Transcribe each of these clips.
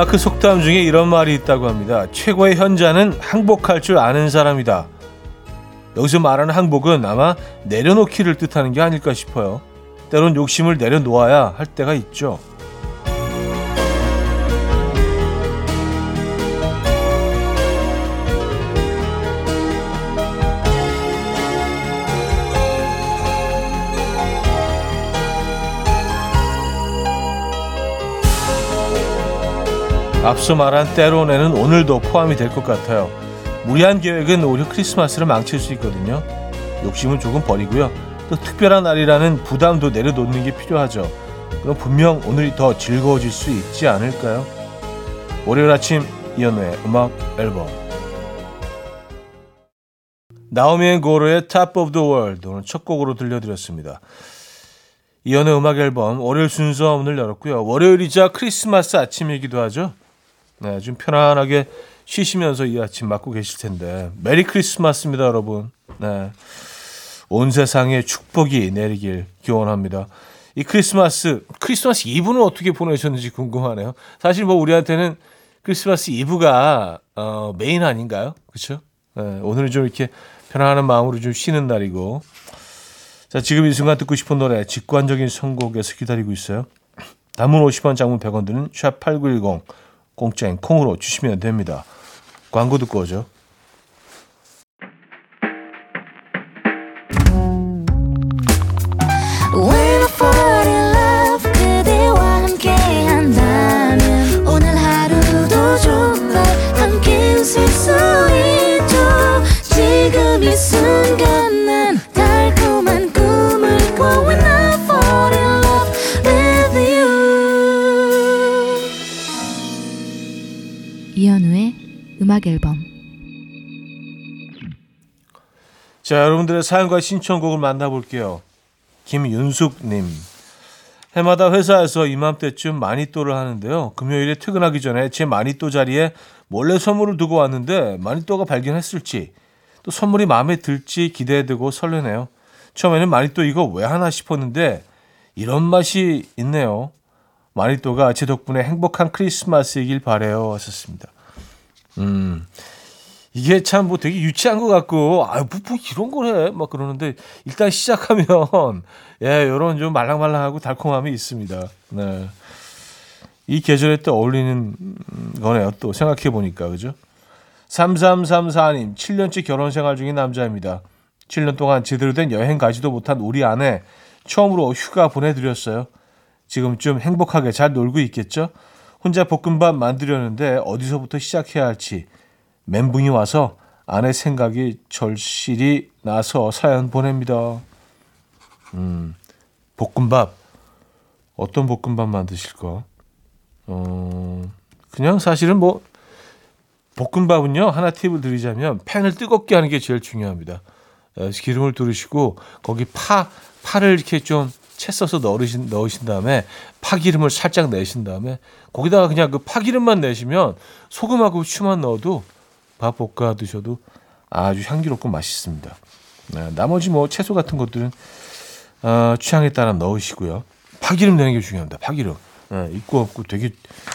덴마크 속담 중에 이런 말이 있다고 합니다. 최고의 현자는 항복할 줄 아는 사람이다. 여기서 말하는 항복은 아마 내려놓기를 뜻하는 게 아닐까 싶어요. 때론 욕심을 내려놓아야 할 때가 있죠. 앞서 말한 때론에는 오늘도 포함이 될 것 같아요. 무리한 계획은 오히려 크리스마스를 망칠 수 있거든요. 욕심은 조금 버리고요. 또 특별한 날이라는 부담도 내려놓는 게 필요하죠. 그럼 분명 오늘이 더 즐거워질 수 있지 않을까요? 월요일 아침 이연우의 음악 앨범 나오미 고로의 Top of the World 오늘 첫 곡으로 들려드렸습니다. 이현우의 음악 앨범 월요일 순서 오늘 열었고요. 월요일이자 크리스마스 아침이기도 하죠. 네, 좀 편안하게 쉬시면서 이 아침 맞고 계실 텐데 Merry Christmas입니다, 여러분. 네. 온 세상에 축복이 내리길 기원합니다. 이 크리스마스 크리스마스 이브는 어떻게 보내셨는지 궁금하네요. 사실 뭐 우리한테는 크리스마스 이브가 어, 메인 아닌가요? 그렇죠? 네, 오늘은 좀 이렇게 편안한 마음으로 좀 쉬는 날이고. 자, 지금 이 순간 듣고 싶은 노래 직관적인 선곡에서 기다리고 있어요. 단문 50원, 장문 100원 드는 샵8910 공짜인 콩으로 주시면 됩니다. 광고 듣고 오죠. 음악 앨범 자, 여러분들의 사연과 신청곡을 만나볼게요. 김윤숙님. 해마다 회사에서 이맘때쯤 마니또를 하는데요. 금요일에 퇴근하기 전에 제 마니또 자리에 몰래 선물을 두고 왔는데 마니또가 발견했을지 또 선물이 마음에 들지 기대되고 설레네요. 처음에는 마니또 이거 왜 하나 싶었는데 이런 맛이 있네요. 마니또가 제 덕분에 행복한 크리스마스이길 바래요. 하셨습니다. 음. 이게 참 뭐 되게 유치한 것 같고, 아유, 뭐, 뭐 이런 거래. 막 그러는데, 일단 시작하면, 예, 요런 좀 말랑말랑하고 달콤함이 있습니다. 네. 이 계절에 또 어울리는 거네요. 또 생각해 보니까, 그죠? 3334님, 7년째 결혼 생활 중인 남자입니다. 7년 동안 제대로 된 여행 가지도 못한 우리 아내, 처음으로 휴가 보내드렸어요. 지금쯤 행복하게 잘 놀고 있겠죠? 혼자 볶음밥 만들려는데 어디서부터 시작해야 할지 멘붕이 와서 아내 생각이 절실히 나서 사연 보냅니다. 음, 볶음밥 어떤 볶음밥 만드실까? 어, 그냥 사실은 뭐 볶음밥은요 하나 팁을 드리자면 팬을 뜨겁게 하는 게 제일 중요합니다. 어, 기름을 두르시고 거기 파 파를 이렇게 좀 채 써서 넣으신, 넣으신 다음에 파기름을 살짝 내신 다음에 거기다가 그냥 그 파기름만 내시면 소금하고 후추만 넣어도 밥 볶아 드셔도 아주 향기롭고 맛있습니다. 네, 나머지 뭐 채소 같은 것들은 어, 취향에 따라 넣으시고요. 파기름 내는 게 중요합니다. 파기름. 네, 있고 없고 되게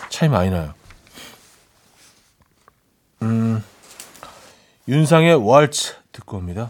차이 많이 나요. 음, 윤상의 월츠 듣고 옵니다.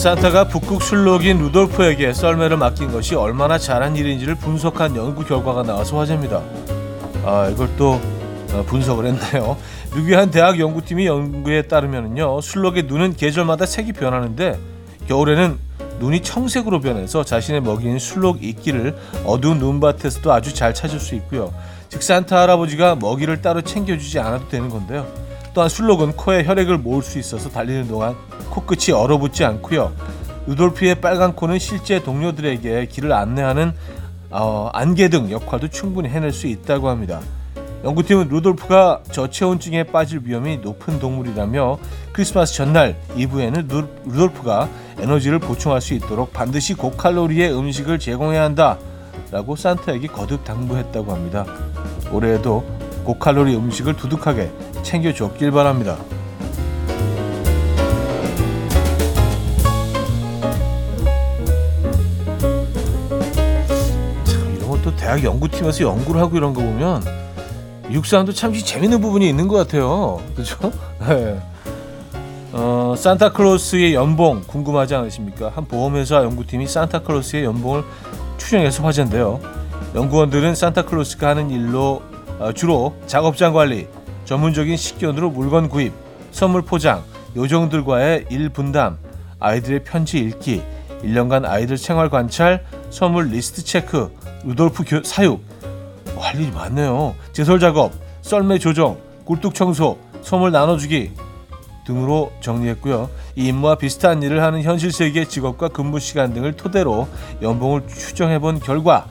산타가 북극 술록인 루돌프에게 썰매를 맡긴 것이 얼마나 잘한 일인지를 분석한 연구 결과가 나와서 화제입니다. 아, 이걸 또 어, 분석을 했네요. 미국의 한 대학 연구팀이 연구에 따르면요, 술록의 눈은 계절마다 색이 변하는데 겨울에는 눈이 청색으로 변해서 자신의 먹이인 술록 이끼를 어두운 눈밭에서도 아주 잘 찾을 수 있고요. 즉 산타 할아버지가 먹이를 따로 챙겨주지 않아도 되는 건데요. 또한 술록은 코에 혈액을 모을 수 있어서 달리는 동안 코끝이 얼어붙지 않고요. 루돌프의 빨간 코는 실제 동료들에게 길을 안내하는 어, 안개 등 역할도 충분히 해낼 수 있다고 합니다. 연구팀은 루돌프가 저체온증에 빠질 위험이 높은 동물이라며 크리스마스 전날 2부에는 루돌프가 에너지를 보충할 수 있도록 반드시 고칼로리의 음식을 제공해야 한다라고 산타에게 거듭 당부했다고 합니다. 올해에도 고칼로리 음식을 두둑하게 챙겨줬길 바랍니다. 참 이런 것도 대학 연구팀에서 연구를 하고 이런 거 보면 사람도 참 재밌는 부분이 있는 것 같아요. 그렇죠? 네. 어, 산타클로스의 연봉 궁금하지 않으십니까? 한 보험회사 연구팀이 산타클로스의 연봉을 추정해서 화제인데요. 연구원들은 산타클로스가 하는 일로 어, 주로 작업장 관리, 전문적인 식견으로 물건 구입, 선물 포장, 요정들과의 일 분담, 아이들의 편지 읽기, 1년간 아이들 생활 관찰, 선물 리스트 체크, 루돌프 교, 사육, 뭐할 일이 많네요. 제설 작업, 썰매 조정, 굴뚝 청소, 선물 나눠주기 등으로 정리했고요. 이 임무와 비슷한 일을 하는 현실 세계의 직업과 근무 시간 등을 토대로 연봉을 추정해 본 결과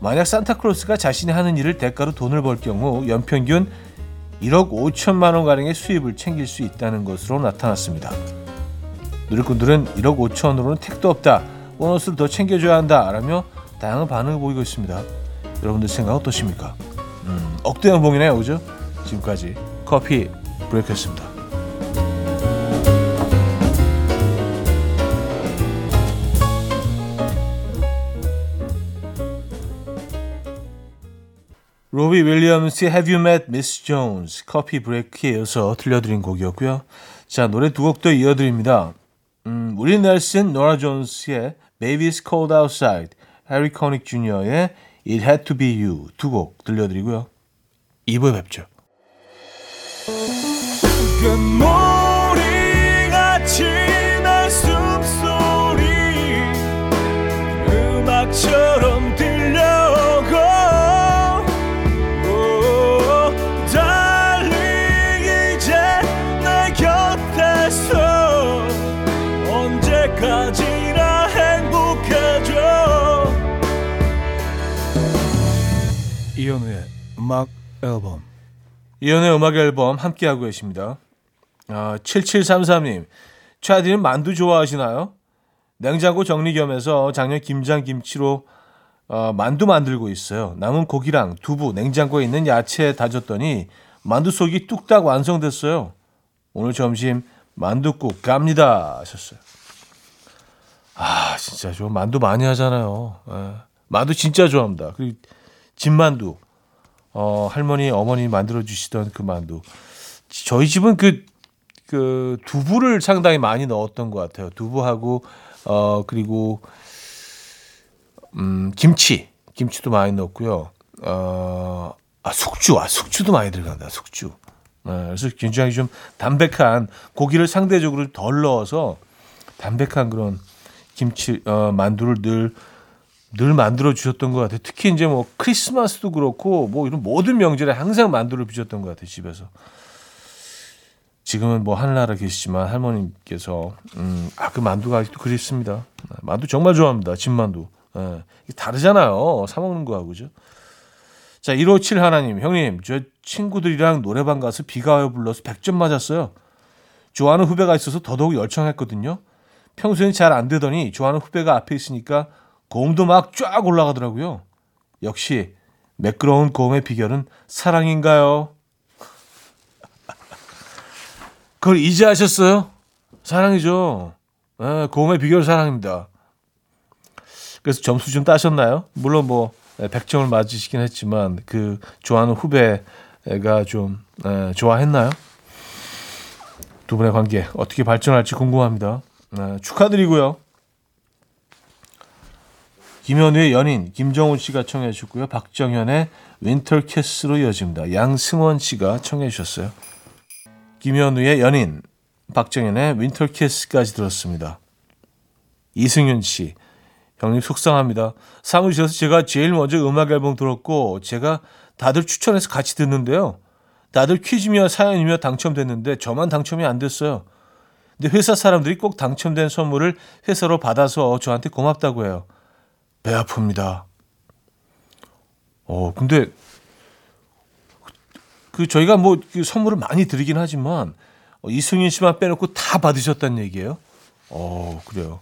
만약 산타클로스가 자신이 하는 일을 대가로 돈을 벌 경우 연평균 1억 5천만 원 가량의 수입을 챙길 수 있다는 것으로 나타났습니다. 누리꾼들은 1억 5천으로는 택도 없다. 보너스를 더 챙겨줘야 한다. 라며 다양한 반응을 보이고 있습니다. 여러분들 생각 어떠십니까? 음, 억대 연봉이네요. 그죠? 지금까지 커피 브레이크였습니다. 로비 윌리엄스의 Have You Met Miss Jones 커피 브레이크에 이어서 들려드린 곡이었고요. 자 노래 두곡더 이어드립니다. 음, 우리 넬슨, 노라 존스의 Baby's Cold Outside, 해리 코닉 주니어의 It Had To Be You 두 곡 들려드리고요. 2부에 뵙죠. 언제까지나 행복해져 이현우의 음악 앨범 이현우의 음악 앨범 함께하고 계십니다. 아, 7733님 차디는 만두 좋아하시나요? 냉장고 정리 겸해서 작년 김장 김치로 어, 만두 만들고 있어요. 남은 고기랑 두부, 냉장고에 있는 야채 다졌더니 만두 속이 뚝딱 완성됐어요. 오늘 점심 만두국 갑니다 하셨어요. 아 진짜 저 만두 많이 하잖아요. 예. 만두 진짜 좋아합니다. 그리고 진만두. 어, 할머니, 어머니 만들어 주시던 그 만두. 저희 집은 그, 그 두부를 상당히 많이 넣었던 것 같아요. 두부하고, 어, 그리고, 음, 김치. 김치도 많이 넣었고요. 어, 아, 숙주. 아, 숙주도 많이 들어간다. 숙주. 네, 그래서 굉장히 좀 담백한 고기를 상대적으로 덜 넣어서 담백한 그런 김치, 어, 만두를 늘늘 만들어 주셨던 것 같아요. 특히 이제 뭐 크리스마스도 그렇고 뭐 이런 모든 명절에 항상 만두를 빚었던 것 같아요. 집에서. 지금은 뭐 하늘나라 계시지만 할머님께서 음, 아 그 만두가 아직도 그립습니다. 만두 정말 좋아합니다. 진만두. 예. 다르잖아요. 사 먹는 거하고 그죠? 자, 157 하나님, 형님, 저 친구들이랑 노래방 가서 비가 와요 불러서 100점 맞았어요. 좋아하는 후배가 있어서 더더욱 열창했거든요. 평소엔 잘 안 되더니 좋아하는 후배가 앞에 있으니까 고음도 막 쫙 올라가더라고요. 역시 매끄러운 고음의 비결은 사랑인가요? 그걸 이제 하셨어요? 사랑이죠. 네, 고음의 비결 사랑입니다. 그래서 점수 좀 따셨나요? 물론 뭐 100점을 맞으시긴 했지만 그 좋아하는 후배가 좀 에, 좋아했나요? 두 분의 관계 어떻게 발전할지 궁금합니다. 에, 축하드리고요. 김현우의 연인 김정훈 씨가 청해 주셨고요. 박정현의 Winter Kiss로 이어집니다. 양승원 씨가 청해 주셨어요. 김현우의 연인 박정현의 Winter Kiss까지 들었습니다. 이승윤 씨 형님 속상합니다. 사무실에서 제가 제일 먼저 음악 앨범 들었고 제가 다들 추천해서 같이 듣는데요. 다들 퀴즈며 사연이며 당첨됐는데 저만 당첨이 안 됐어요. 근데 회사 사람들이 꼭 당첨된 선물을 회사로 받아서 저한테 고맙다고 해요. 배 아픕니다. 어, 근데 그 저희가 뭐 그 선물을 많이 드리긴 하지만 어, 이승윤 씨만 빼놓고 다 받으셨다는 얘기예요. 어, 그래요.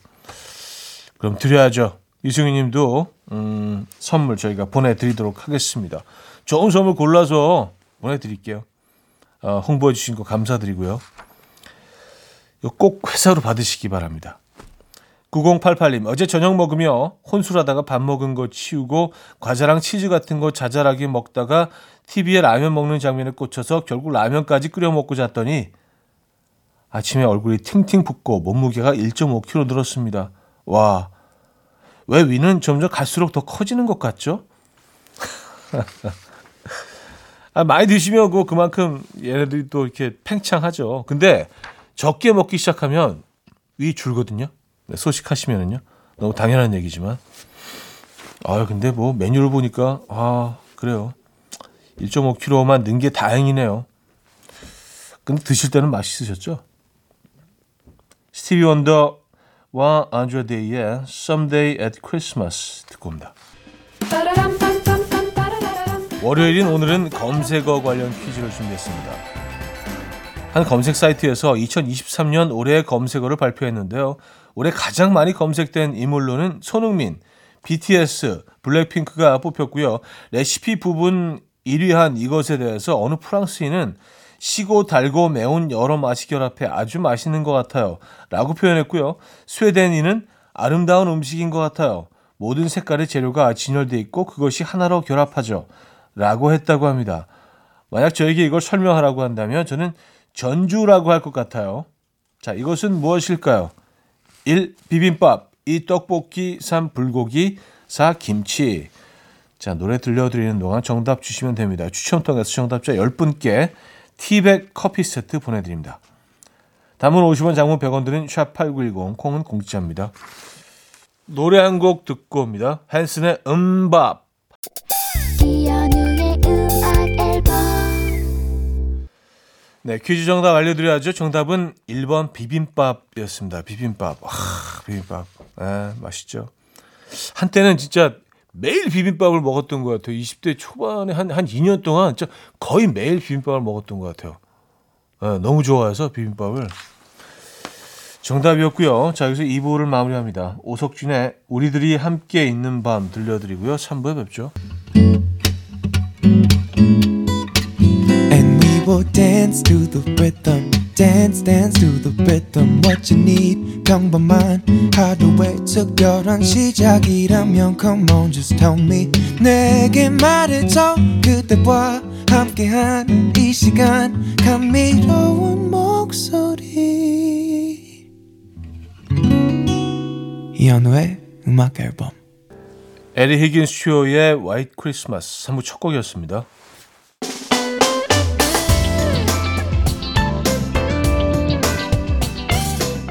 그럼 드려야죠. 이승윤 님도 음, 선물 저희가 보내드리도록 하겠습니다. 좋은 선물 골라서 보내드릴게요. 어, 홍보해 주신 거 감사드리고요. 꼭 회사로 받으시기 바랍니다. 9088님, 어제 저녁 먹으며 혼술하다가 밥 먹은 거 치우고 과자랑 치즈 같은 거 자잘하게 먹다가 TV에 라면 먹는 장면에 꽂혀서 결국 라면까지 끓여 먹고 잤더니 아침에 얼굴이 팅팅 붓고 몸무게가 1.5kg 늘었습니다. 와, 왜 위는 점점 갈수록 더 커지는 것 같죠? 아, 많이 드시면 그 그만큼 얘네들이 또 이렇게 팽창하죠. 근데 적게 먹기 시작하면 위 줄거든요. 네, 소식하시면은요. 너무 당연한 얘기지만. 아, 근데 뭐 메뉴를 보니까 아, 그래요. 1.5kg만 는 게 다행이네요. 근데 드실 때는 맛있으셨죠? 스티비 원더와 안드레 데이의 Someday at Christmas 듣고 옵니다. 월요일인 오늘은 검색어 관련 퀴즈를 준비했습니다. 한 검색 사이트에서 2023년 올해의 검색어를 발표했는데요. 올해 가장 많이 검색된 인물로는 손흥민, BTS, 블랙핑크가 뽑혔고요. 레시피 부분 1위한 이것에 대해서 어느 프랑스인은 시고 달고 매운 여러 맛이 결합해 아주 맛있는 것 같아요. 라고 표현했고요. 스웨덴인은 아름다운 음식인 것 같아요. 모든 색깔의 재료가 진열돼 있고 그것이 하나로 결합하죠. 라고 했다고 합니다. 만약 저에게 이걸 설명하라고 한다면 저는 전주라고 할 것 같아요. 자, 이것은 무엇일까요? 1. 비빔밥 2. 떡볶이 3. 불고기 4. 김치 자, 노래 들려드리는 동안 정답 주시면 됩니다. 추첨 통해서 정답자 10분께 티백 커피 세트 보내드립니다. 담은 50원 장문 100원 드린 샵8910 콩은 공짜입니다. 노래 한 곡 듣고 옵니다. 헨슨의 음밥 네, 퀴즈 정답 알려드려야죠. 정답은 1번 비빔밥이었습니다. 비빔밥. 와, 비빔밥. 아, 맛있죠. 한때는 진짜 매일 비빔밥을 먹었던 것 같아요. 20대 초반에 한, 한 2년 동안 진짜 거의 매일 비빔밥을 먹었던 것 같아요. 아, 너무 좋아해서 비빔밥을. 정답이었고요. 자, 여기서 2부를 마무리합니다. 오석준의 우리들이 함께 있는 밤 들려드리고요. 3부에 뵙죠. Dance to the rhythm. Dance, dance to the rhythm. What you need, 평범한 하루의 특별한 시작이라면 Come on, just tell me. 내게 말해줘. 그대와 함께한 이 시간. 감미로운 목소리. 이현우의 음악 앨범. 에리 히긴스 슈어의 White Christmas 3부 첫 곡이었습니다.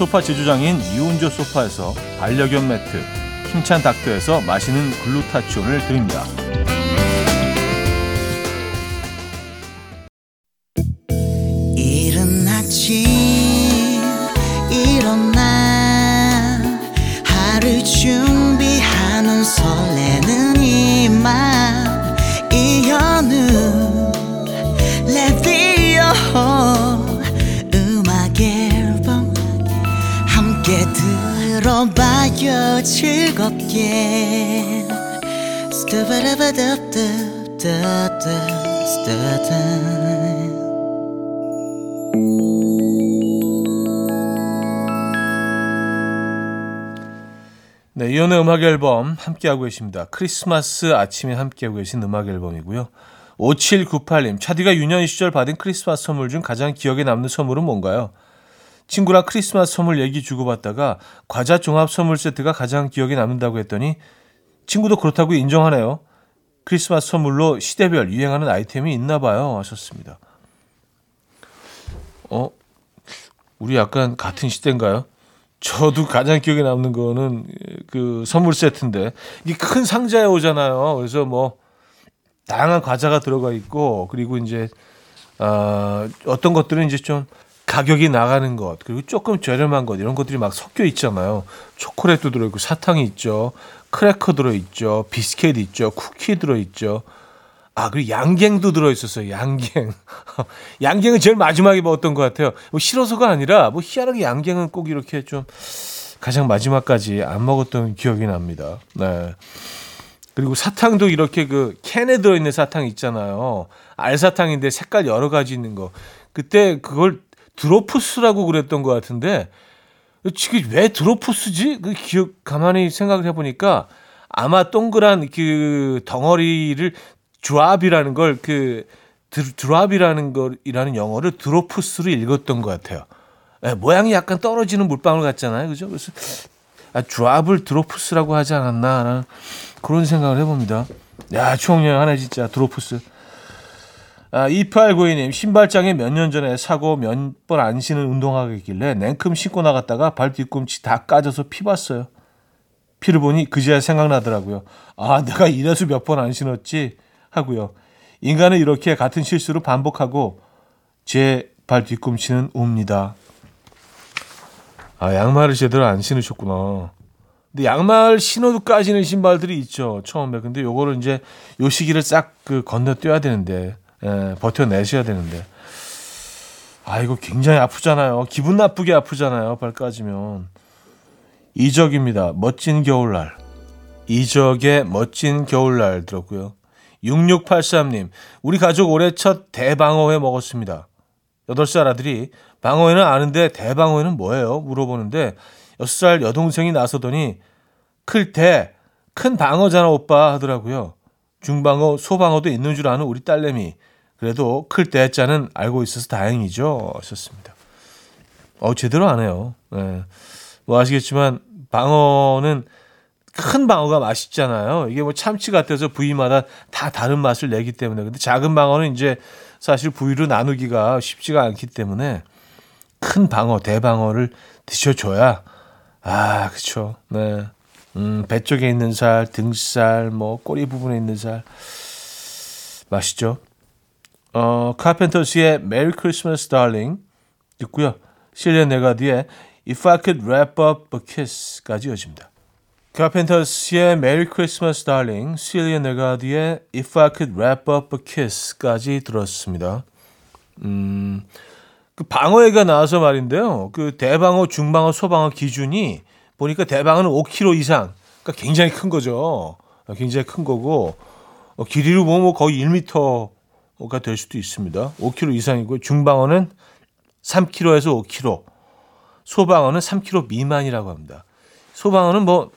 소파 제조장인 이운조 소파에서 반려견 매트, 힘찬 닥터에서 마시는 글루타치온을 드립니다. 즐겁게 스타바라바답답 따따따따 네, 이연의 음악 앨범 함께하고 계십니다. 크리스마스 아침에 함께하고 계신 음악 앨범이고요. 5798님, 차디가 유년 시절 받은 크리스마스 선물 중 가장 기억에 남는 선물은 뭔가요? 친구랑 크리스마스 선물 얘기 주고받다가 과자 종합 선물 세트가 가장 기억에 남는다고 했더니 친구도 그렇다고 인정하네요. 크리스마스 선물로 시대별 유행하는 아이템이 있나 봐요. 하셨습니다. 어? 우리 약간 같은 시대인가요? 저도 가장 기억에 남는 거는 그 선물 세트인데 이게 큰 상자에 오잖아요. 그래서 뭐 다양한 과자가 들어가 있고 그리고 이제 어, 어떤 것들은 이제 좀 가격이 나가는 것 그리고 조금 저렴한 것 이런 것들이 막 섞여 있잖아요. 초콜릿도 들어있고 사탕이 있죠. 크래커 들어있죠. 비스켓 있죠. 쿠키 들어있죠. 아, 그리고 양갱도 들어있었어요. 양갱. 양갱은 제일 마지막에 먹었던 것 같아요. 뭐 싫어서가 아니라 뭐 희한하게 양갱은 꼭 이렇게 좀 가장 마지막까지 안 먹었던 기억이 납니다. 네. 그리고 사탕도 이렇게 그 캔에 들어있는 사탕 있잖아요. 알사탕인데 색깔 여러 가지 있는 거. 그때 그걸 드로프스라고 그랬던 것 같은데 지금 왜 드로프스지? 그 기억 가만히 생각을 해보니까 아마 동그란 그 덩어리를 드랍이라는 걸 그 드랍이라는 걸이라는 영어를 드로프스로 읽었던 것 같아요. 예, 모양이 약간 떨어지는 물방울 같잖아요, 그죠? 그래서 아, 드랍을 드로프스라고 하지 않았나 라는 그런 생각을 해봅니다. 야, 추억여행 하네 진짜 드로프스. 아, 2892님 신발장에 몇 년 전에 사고 몇 번 안 신은 운동화가 있길래 냉큼 신고 나갔다가 발 뒤꿈치 다 까져서 피 봤어요. 피를 보니 그제야 생각나더라고요. 아, 내가 이래서 몇 번 안 신었지 하고요. 인간은 이렇게 같은 실수를 반복하고 제 발 뒤꿈치는 옵니다. 아, 양말을 제대로 안 신으셨구나. 근데 양말 신어도 까지는 신발들이 있죠. 처음에. 근데 요거를 이제 요 시기를 싹 그 건너뛰어야 되는데, 예, 버텨내셔야 되는데. 아, 이거 굉장히 아프잖아요. 기분 나쁘게 아프잖아요. 발 까지면. 이적입니다. 멋진 겨울날. 이적의 멋진 겨울날 들었고요. 6683님, 우리 가족 올해 첫 대방어회 먹었습니다. 8살 아들이 방어회는 아는데 대방어회는 뭐예요? 물어보는데 6살 여동생이 나서더니 클 때 큰 방어잖아 오빠 하더라고요. 중방어, 소방어도 있는 줄 아는 우리 딸내미. 그래도 클 때자는 알고 있어서 다행이죠. 하셨습니다. 어, 제대로 안 해요. 네. 뭐 아시겠지만 방어는 큰 방어가 맛있잖아요. 이게 뭐 참치 같아서 부위마다 다 다른 맛을 내기 때문에. 근데 작은 방어는 이제 사실 부위로 나누기가 쉽지가 않기 때문에 큰 방어, 대방어를 드셔줘야 아, 그쵸. 네. 음, 배 쪽에 있는 살, 등살, 뭐 꼬리 부분에 있는 살 맛있죠. 어, 카펜터스의 Merry Christmas Darling 듣고요. 실리안 네가디의 If I Could Wrap Up a Kiss까지 이어집니다. 카펜터스의 Merry Christmas Darling, 실리안 네가디의 If I Could Wrap Up a Kiss까지 들었습니다. 음, 그 방어회가 나와서 말인데요. 그 대방어, 중방어, 소방어 기준이 보니까 대방어는 5kg 이상, 그러니까 굉장히 큰 거죠. 굉장히 큰 거고 어, 길이로 보면 뭐 거의 1m 가 될 수도 있습니다. 5kg 이상이고 중방어는 3kg에서 5kg, 소방어는 3kg 미만이라고 합니다. 소방어는 뭐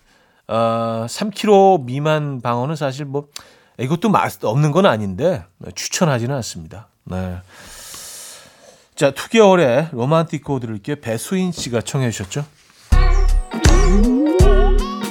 어, 3kg 미만 방어는 사실 뭐 이것도 맛 없는 건 아닌데 추천하지는 않습니다. 네. 자, 2개월의 로man틱 들을게요. 배수인 씨가 청해 주셨죠?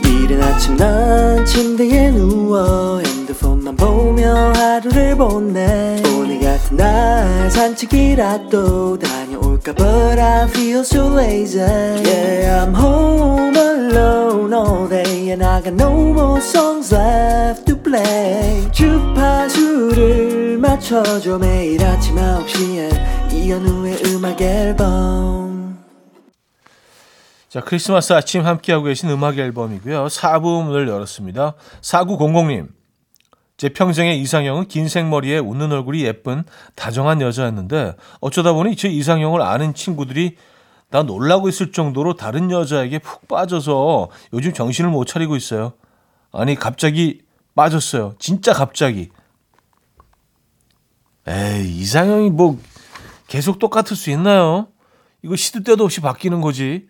이른 아침 난 침대에 누워 핸드폰만 보며 하루를 보내 오늘 같은 날 산책이라도 다녀올까 But I feel so lazy Yeah I'm home alone all day And I got no more songs left to play 주파수를 맞춰줘 매일 아침 9시에 이현우의 음악 앨범 자, 크리스마스 아침 함께하고 계신 음악 앨범이고요. 4부 문을 열었습니다. 4900님. 제 평생의 이상형은 긴 생머리에 웃는 얼굴이 예쁜 다정한 여자였는데 어쩌다 보니 제 이상형을 아는 친구들이 나 놀라고 있을 정도로 다른 여자에게 푹 빠져서 요즘 정신을 못 차리고 있어요. 아니 갑자기 빠졌어요. 진짜 갑자기. 에이, 이상형이 뭐 계속 똑같을 수 있나요? 이거 시도 때도 없이 바뀌는 거지.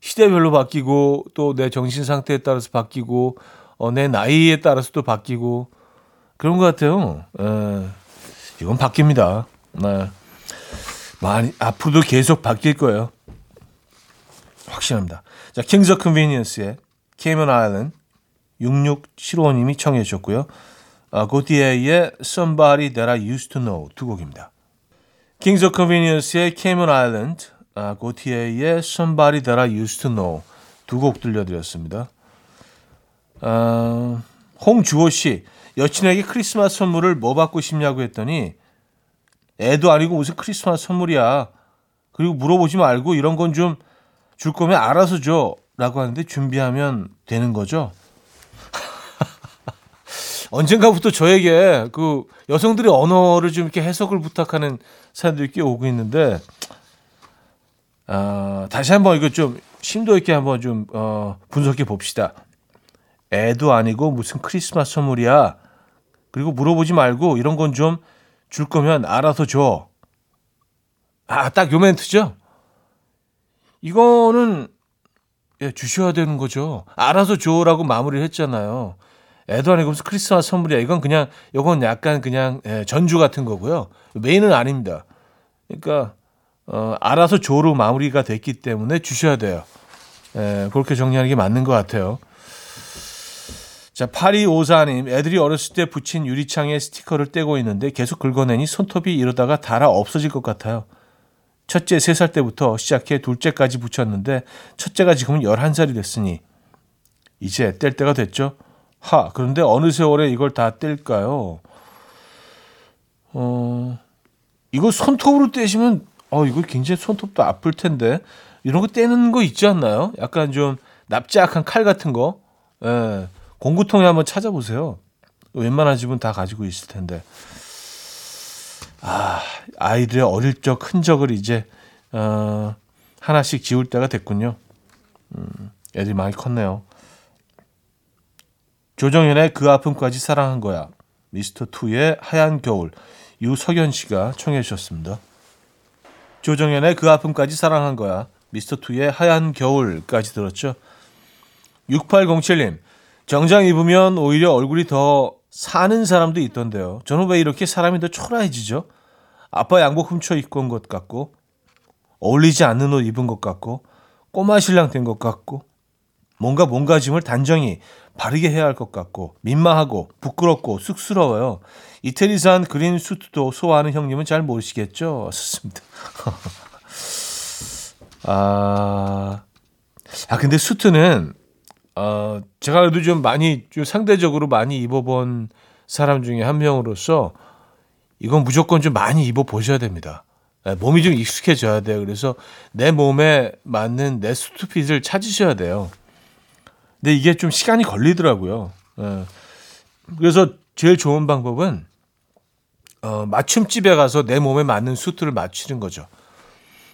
시대별로 바뀌고 또 내 정신 상태에 따라서 바뀌고 어, 내 나이에 따라서 또 바뀌고 그런 것 같아요. 에, 이건 바뀝니다. 네. 많이 앞으로도 계속 바뀔 거예요. 확신합니다. 자, Kings of Convenience의 Cayman Islands 6675님이 청해 주셨고요. 아, 고티에의 Somebody That I Used To Know 두 곡입니다. Kings of Convenience의 Cayman Islands 아, 고티에의 Somebody That I Used To Know 두 곡 들려드렸습니다. 아, 홍주호 씨 여친에게 크리스마스 선물을 뭐 받고 싶냐고 했더니 애도 아니고 무슨 크리스마스 선물이야. 그리고 물어보지 말고 이런 건 좀 줄 거면 알아서 줘. 라고 하는데 준비하면 되는 거죠. 언젠가부터 저에게 그 여성들의 언어를 좀 이렇게 해석을 부탁하는 사람들이 꽤 오고 있는데, 아, 다시 한번 이거 좀 심도 있게 한번 좀, 어, 분석해 봅시다. 애도 아니고 무슨 크리스마스 선물이야. 그리고 물어보지 말고 이런 건 좀 줄 거면 알아서 줘. 아, 딱 요 멘트죠? 이거는 예, 주셔야 되는 거죠. 알아서 줘라고 마무리를 했잖아요. 애도 아니고 무슨 크리스마스 선물이야. 이건 그냥 이건 약간 그냥 예, 전주 같은 거고요. 메인은 아닙니다. 그러니까 어, 알아서 줘로 마무리가 됐기 때문에 주셔야 돼요. 예, 그렇게 정리하는 게 맞는 것 같아요. 자, 8254님, 애들이 어렸을 때 붙인 유리창에 스티커를 떼고 있는데 계속 긁어내니 손톱이 이러다가 닳아 없어질 것 같아요. 첫째 3살 때부터 시작해 둘째까지 붙였는데 첫째가 지금은 11살이 됐으니 이제 뗄 때가 됐죠. 하, 그런데 어느 세월에 이걸 다 뗄까요? 어, 이거 손톱으로 떼시면 어, 이거 굉장히 손톱도 아플 텐데 이런 거 떼는 거 있지 않나요? 약간 좀 납작한 칼 같은 거. 예. 공구통에 한번 찾아보세요. 웬만한 집은 다 가지고 있을 텐데. 아, 아이들의 어릴 적 흔적을 이제 어, 하나씩 지울 때가 됐군요. 음, 애들이 많이 컸네요. 조정연의 그 아픔까지 사랑한 거야. 미스터 투의 하얀 겨울. 유석연 씨가 청해 주셨습니다. 조정연의 그 아픔까지 사랑한 거야. 미스터 투의 하얀 겨울까지 들었죠. 6807님. 정장 입으면 오히려 얼굴이 더 사는 사람도 있던데요. 저는 왜 이렇게 사람이 더 초라해지죠? 아빠 양복 훔쳐 입고 온 것 같고, 어울리지 않는 옷 입은 것 같고, 꼬마 신랑 된 것 같고, 뭔가 몸가짐을 단정히 바르게 해야 할 것 같고, 민망하고, 부끄럽고, 쑥스러워요. 이태리산 그린 수트도 소화하는 형님은 잘 모르시겠죠? 좋습니다. 아, 아, 근데 수트는 어, 제가 그래도 좀 많이, 좀 상대적으로 많이 입어본 사람 중에 한 명으로서 이건 무조건 좀 많이 입어 보셔야 됩니다. 네, 몸이 좀 익숙해져야 돼요. 그래서 내 몸에 맞는 내 수트핏을 찾으셔야 돼요. 근데 이게 좀 시간이 걸리더라고요. 예. 그래서 제일 좋은 방법은 어, 맞춤집에 가서 내 몸에 맞는 수트를 맞추는 거죠.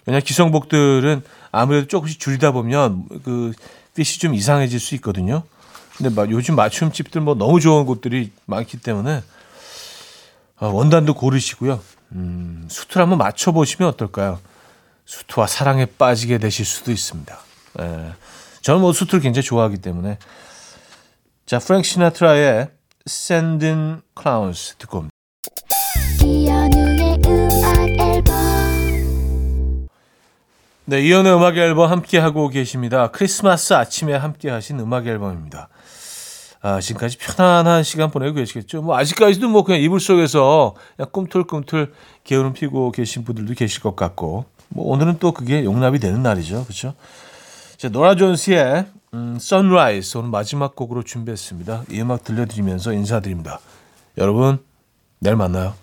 왜냐 기성복들은 아무래도 조금씩 줄이다 보면 그 핏이 좀 이상해질 수 있거든요. 근데 막 요즘 맞춤집들 뭐 너무 좋은 곳들이 많기 때문에 어, 원단도 고르시고요. 음, 수트를 한번 맞춰보시면 어떨까요? 수트와 사랑에 빠지게 되실 수도 있습니다. 예. 저는 뭐 수트를 굉장히 좋아하기 때문에 자 프랭크 시나트라의 Sending Clowns 듣고 옵니다. 네, 이연의 음악 앨범 함께 하고 계십니다. 크리스마스 아침에 함께 하신 음악 앨범입니다. 아, 지금까지 편안한 시간 보내고 계시겠죠? 뭐 아직까지도 뭐 그냥 이불 속에서 그냥 꿈틀꿈틀 게으름 피고 계신 분들도 계실 것 같고. 뭐 오늘은 또 그게 용납이 되는 날이죠. 그렇죠? 자, 노라 존스의 음, Sunrise 오늘 마지막 곡으로 준비했습니다. 이 음악 들려드리면서 인사드립니다. 여러분, 내일 만나요.